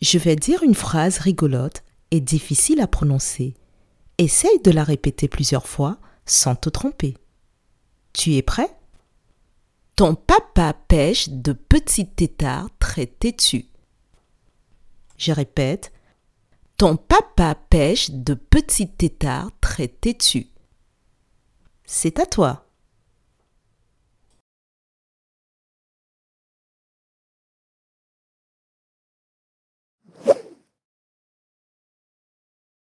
Je vais dire une phrase rigolote et difficile à prononcer. Essaye de la répéter plusieurs fois sans te tromper. Tu es prêt? Ton papa pêche de petits têtards très têtus. Je répète. Ton papa pêche de petits têtards très têtus. C'est à toi.